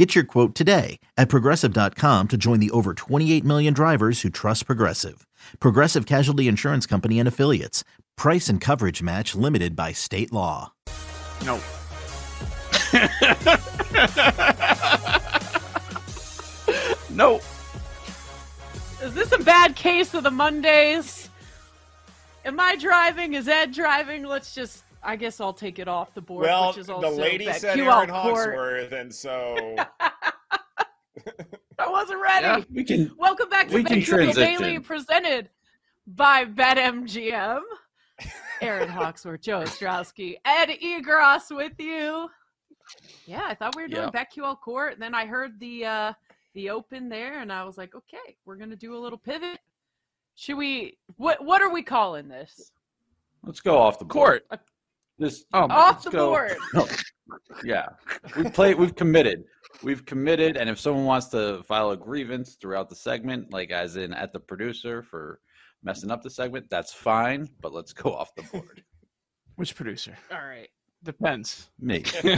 Get your quote today at progressive.com to join the over 28 million drivers who trust Progressive. Progressive Casualty Insurance Company and Affiliates. Price and coverage match limited by state law. No. no. Is this a bad case of the Mondays? Am I driving? Is Ed driving? Let's just. I guess I'll take it off the board. Well, which is also the lady said BetQL Erin Hawksworth, and so I wasn't ready. Yeah, we can. Welcome back to we can BetQL Daily, presented by BetMGM. Erin Hawksworth, Joe Ostrowski, Ed Egros with you. Yeah, I thought we were doing BetQL Court, and then I heard the uh, the open there, and I was like, okay, we're gonna do a little pivot. Should we? What What are we calling this? Let's go off the board. Court. This Oh, Off the go- board. No. Yeah, we play. We've committed. We've committed, and if someone wants to file a grievance throughout the segment, like as in at the producer for messing up the segment, that's fine. But let's go off the board. Which producer? All right. Depends. Me.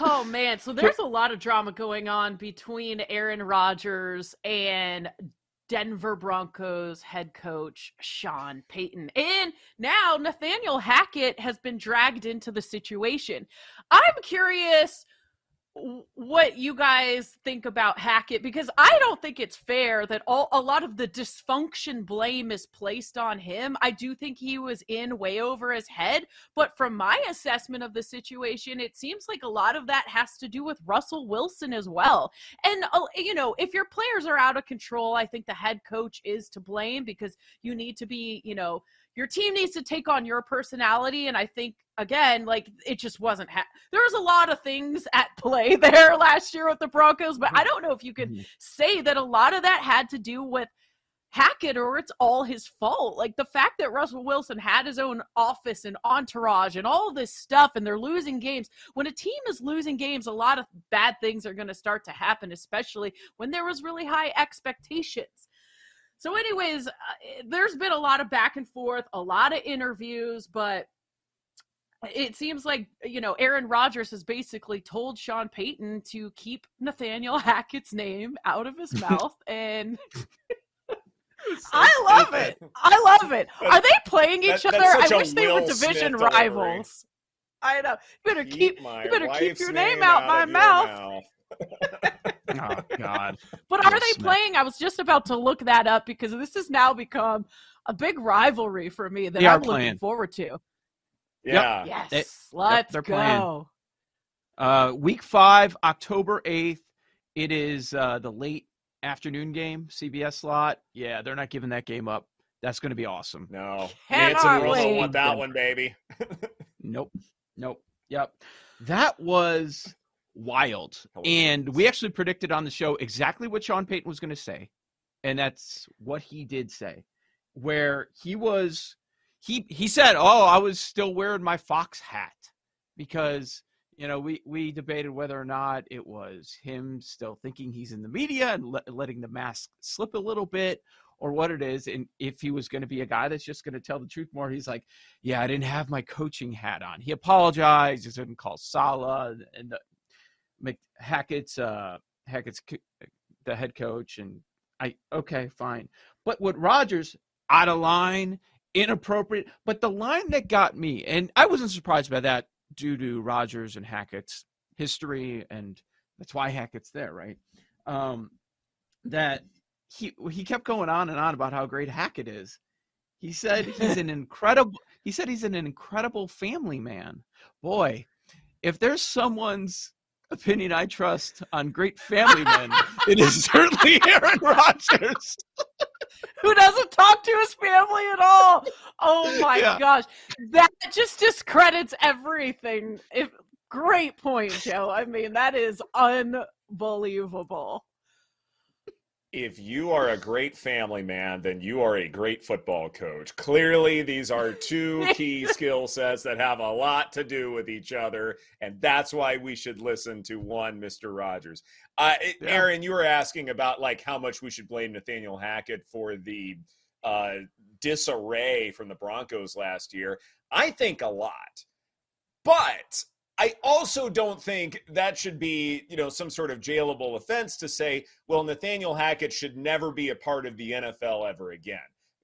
Oh man, so there's a lot of drama going on between Aaron Rodgers and Denver Broncos head coach Sean Payton. And now Nathaniel Hackett has been dragged into the situation. I'm curious what you guys think about Hackett because I don't think it's fair that all a lot of the dysfunction blame is placed on him. I do think he was in way over his head, but from my assessment of the situation, it seems like a lot of that has to do with Russell Wilson as well. And uh, you know, if your players are out of control, I think the head coach is to blame because you need to be, you know, your team needs to take on your personality and I think again, like it just wasn't ha- there was a lot of things at play there last year with the Broncos, but I don't know if you could Mhm. say that a lot of that had to do with Hackett or it's all his fault. Like the fact that Russell Wilson had his own office and entourage and all this stuff and they're losing games. When a team is losing games, a lot of bad things are going to start to happen, especially when there was really high expectations. So anyways, uh, there's been a lot of back and forth, a lot of interviews, but it seems like you know Aaron Rodgers has basically told Sean Payton to keep Nathaniel Hackett's name out of his mouth and I love it. I love it. Are they playing each That- other? I wish they were division Smith delivery. rivals. I know. You better keep, my you better keep your name out my of your mouth. Oh God. But are Will they Smith. playing? I was just about to look that up because this has now become a big rivalry for me that They I'm looking playing. forward to. Yeah. Yes, They- let's they're go. playing. Uh, week five, October eighth. It is uh, the late afternoon game, CBS slot. Yeah, they're not giving that game up. That's going to be awesome. No. Cannot Nancy Russell wait. want that one, baby. Nope. Nope. Yep. That was wild. And we actually predicted on the show exactly what Sean Payton was going to say. And that's what he did say. Where he was he he said, "Oh, I was still wearing my Fox hat." Because, you know, we we debated whether or not it was him still thinking he's in the media and le- letting the mask slip a little bit or what it is and if he was going to be a guy that's just going to tell the truth more he's like yeah, I didn't have my coaching hat on. He apologized. He didn't call Saleh and the, Mc, Hackett's uh, Hackett's the head coach, and I okay, fine. But what Rodgers out of line, inappropriate. But the line that got me, and I wasn't surprised by that due to Rodgers and Hackett's history, and that's why Hackett's there, right? Um, that he he kept going on and on about how great Hackett is. He said he's an incredible. He said he's an incredible family man. Boy, if there's someone's opinion I trust on great family men, it is certainly Aaron Rodgers. Who doesn't talk to his family at all? Oh my Yeah. gosh, that just discredits everything. If great point, Joe. I mean, that is unbelievable. If you are a great family man, then you are a great football coach. Clearly, these are two key skill sets that have a lot to do with each other, and that's why we should listen to one Mr. Rogers. Uh, yeah. Erin, you were asking about like how much we should blame Nathaniel Hackett for the uh, disarray from the Broncos last year. I think a lot, but I also don't think that should be, you know, some sort of jailable offense to say, well, Nathaniel Hackett should never be a part of the NFL ever again.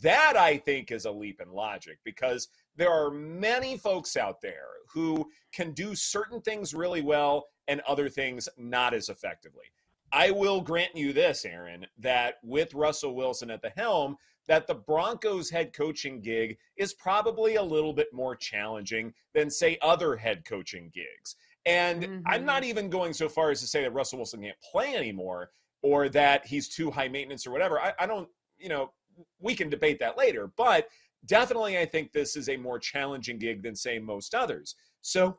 That I think is a leap in logic because there are many folks out there who can do certain things really well and other things not as effectively. I will grant you this, Erin, that with Russell Wilson at the helm, that the Broncos head coaching gig is probably a little bit more challenging than, say, other head coaching gigs. And mm-hmm. I'm not even going so far as to say that Russell Wilson can't play anymore or that he's too high maintenance or whatever. I, I don't, you know, we can debate that later. But definitely, I think this is a more challenging gig than, say, most others. So,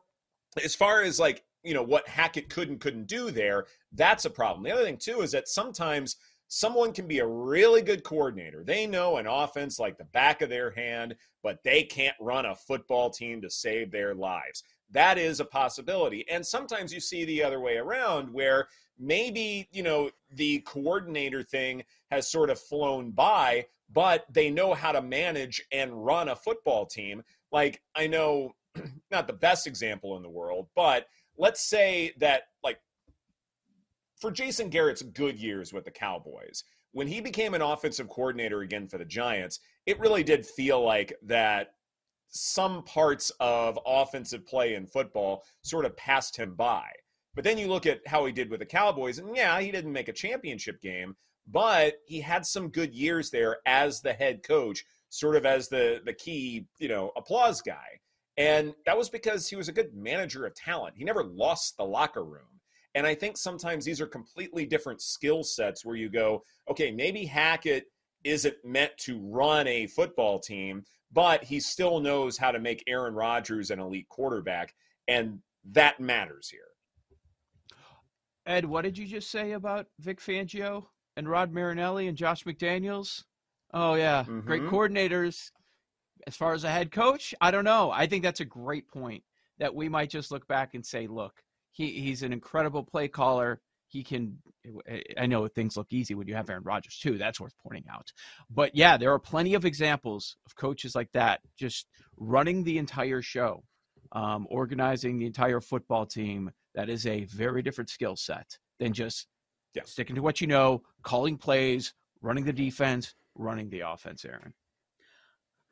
as far as like, you know, what Hackett could and couldn't do there, that's a problem. The other thing, too, is that sometimes – someone can be a really good coordinator. They know an offense like the back of their hand, but they can't run a football team to save their lives. That is a possibility. And sometimes you see the other way around where maybe, you know, the coordinator thing has sort of flown by, but they know how to manage and run a football team. Like, I know, not the best example in the world, but let's say that, like, for Jason Garrett's good years with the Cowboys, when he became an offensive coordinator again for the Giants, it really did feel like that some parts of offensive play in football sort of passed him by. But then you look at how he did with the Cowboys, and yeah, he didn't make a championship game, but he had some good years there as the head coach, sort of as the the key, you know, applause guy. And that was because he was a good manager of talent. He never lost the locker room. And I think sometimes these are completely different skill sets where you go, okay, maybe Hackett isn't meant to run a football team, but he still knows how to make Aaron Rodgers an elite quarterback. And that matters here. Ed, what did you just say about Vic Fangio and Rod Marinelli and Josh McDaniels? Oh, yeah, mm-hmm. great coordinators. As far as a head coach, I don't know. I think that's a great point that we might just look back and say, look, he he's an incredible play caller. He can. I know things look easy when you have Erin Rodgers too. That's worth pointing out. But yeah, there are plenty of examples of coaches like that just running the entire show, um, organizing the entire football team. That is a very different skill set than just yeah. sticking to what you know, calling plays, running the defense, running the offense. Aaron.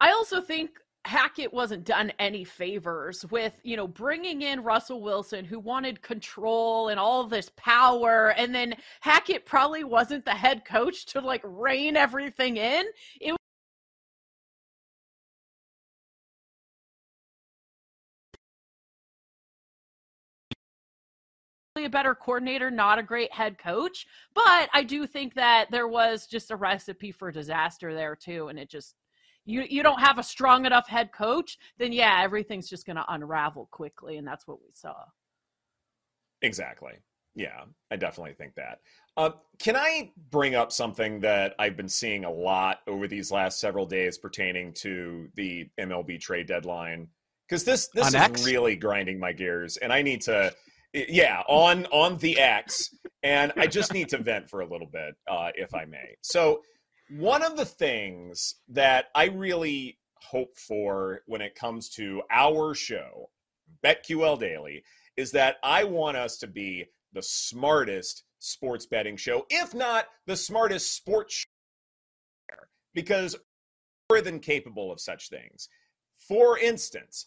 I also think Hackett wasn't done any favors with, you know, bringing in Russell Wilson, who wanted control and all this power. And then Hackett probably wasn't the head coach to like rein everything in. It was a better coordinator, not a great head coach. But I do think that there was just a recipe for disaster there too. And it just you you don't have a strong enough head coach, then yeah, everything's just going to unravel quickly, and that's what we saw. Exactly. Yeah, I definitely think that. Uh, can I bring up something that I've been seeing a lot over these last several days pertaining to the MLB trade deadline? Because this this on is X? really grinding my gears, and I need to, yeah, on on the X, and I just need to vent for a little bit, uh, if I may. So one of the things that I really hope for when it comes to our show, BetQL Daily, is that I want us to be the smartest sports betting show, if not the smartest sports show, because we're more than capable of such things. For instance,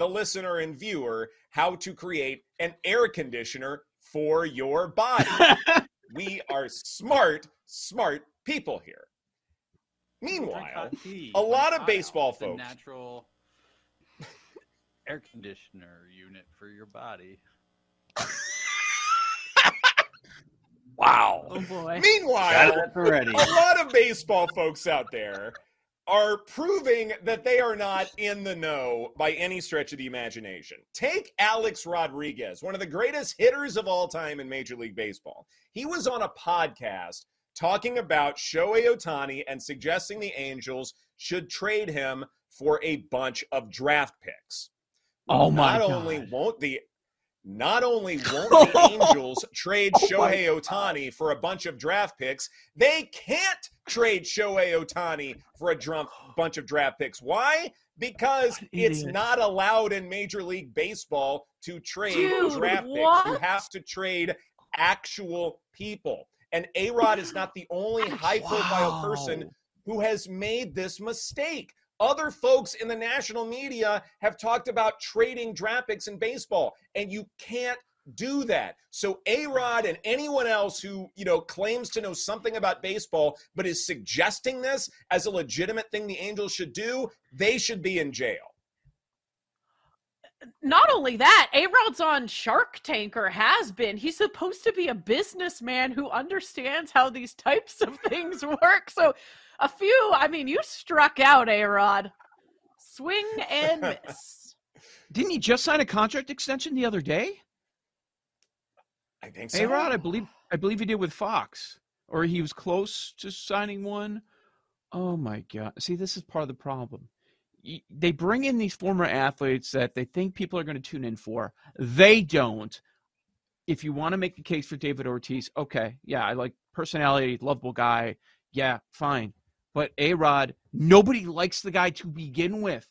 the listener and viewer how to create an air conditioner for your body. we are smart, smart people here. Meanwhile, a lot of baseball the folks. natural air conditioner unit for your body. Wow. Oh boy. Meanwhile, already. a lot of baseball folks out there are proving that they are not in the know by any stretch of the imagination. Take Alex Rodriguez, one of the greatest hitters of all time in Major League Baseball. He was on a podcast talking about Shohei Ohtani and suggesting the Angels should trade him for a bunch of draft picks. Oh my god. Not God. only won't the not only won't the Angels trade Oh Shohei Ohtani for a bunch of draft picks, they can't trade Shohei Ohtani for a drum, bunch of draft picks. Why? Because it's not allowed in Major League Baseball to trade Dude, draft picks. You have to trade actual people. And A Rod is not the only high profile person who has made this mistake. Other folks in the national media have talked about trading draft picks in baseball, and you can't do that. So A Rod and anyone else who you know claims to know something about baseball but is suggesting this as a legitimate thing the Angels should do, they should be in jail. Not only that, A Rod's on Shark Tank or has been. He's supposed to be a businessman who understands how these types of things work. So, a few, I mean, you struck out, A Rod. Swing and miss. Didn't he just sign a contract extension the other day? I think so. Hey Rod, I believe I believe he did with Fox, or he was close to signing one. Oh my God! See, this is part of the problem. They bring in these former athletes that they think people are going to tune in for. They don't. If you want to make the case for David Ortiz, okay, yeah, I like personality, lovable guy, yeah, fine. But A Rod, nobody likes the guy to begin with.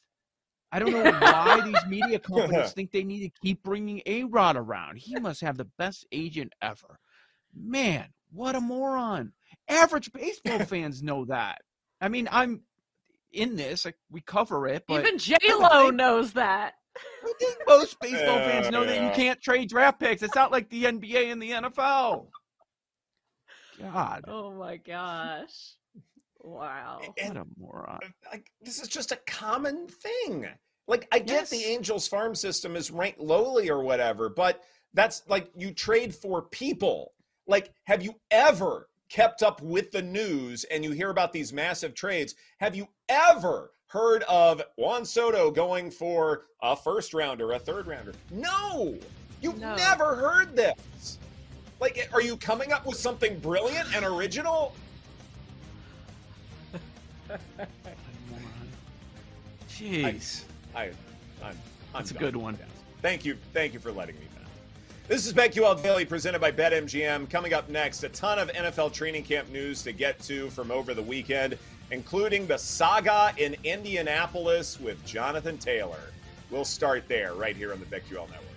I don't know why these media companies think they need to keep bringing A Rod around. He must have the best agent ever. Man, what a moron. Average baseball fans know that. I mean, I'm in this, like, we cover it, but Even J Lo knows that. I think most baseball fans know that you can't trade draft picks. It's not like the NBA and the NFL. God, Oh my gosh. Wow. what And a moron. Uh, like this is just a common thing. Like I get the Angels farm system is ranked lowly or whatever, but that's like you trade for people. Like, have you ever kept up with the news and you hear about these massive trades? Have you ever heard of Juan Soto going for a first rounder, a third rounder? No, you've No. never heard this. Like, are you coming up with something brilliant and original? Jeez. I, I'm, I'm That's a good one. Thank you, thank you for letting me. This is BetQL Daily presented by BetMGM. Coming up next, a ton of NFL training camp news to get to from over the weekend, including the saga in Indianapolis with Jonathan Taylor. We'll start there right here on the BetQL Network.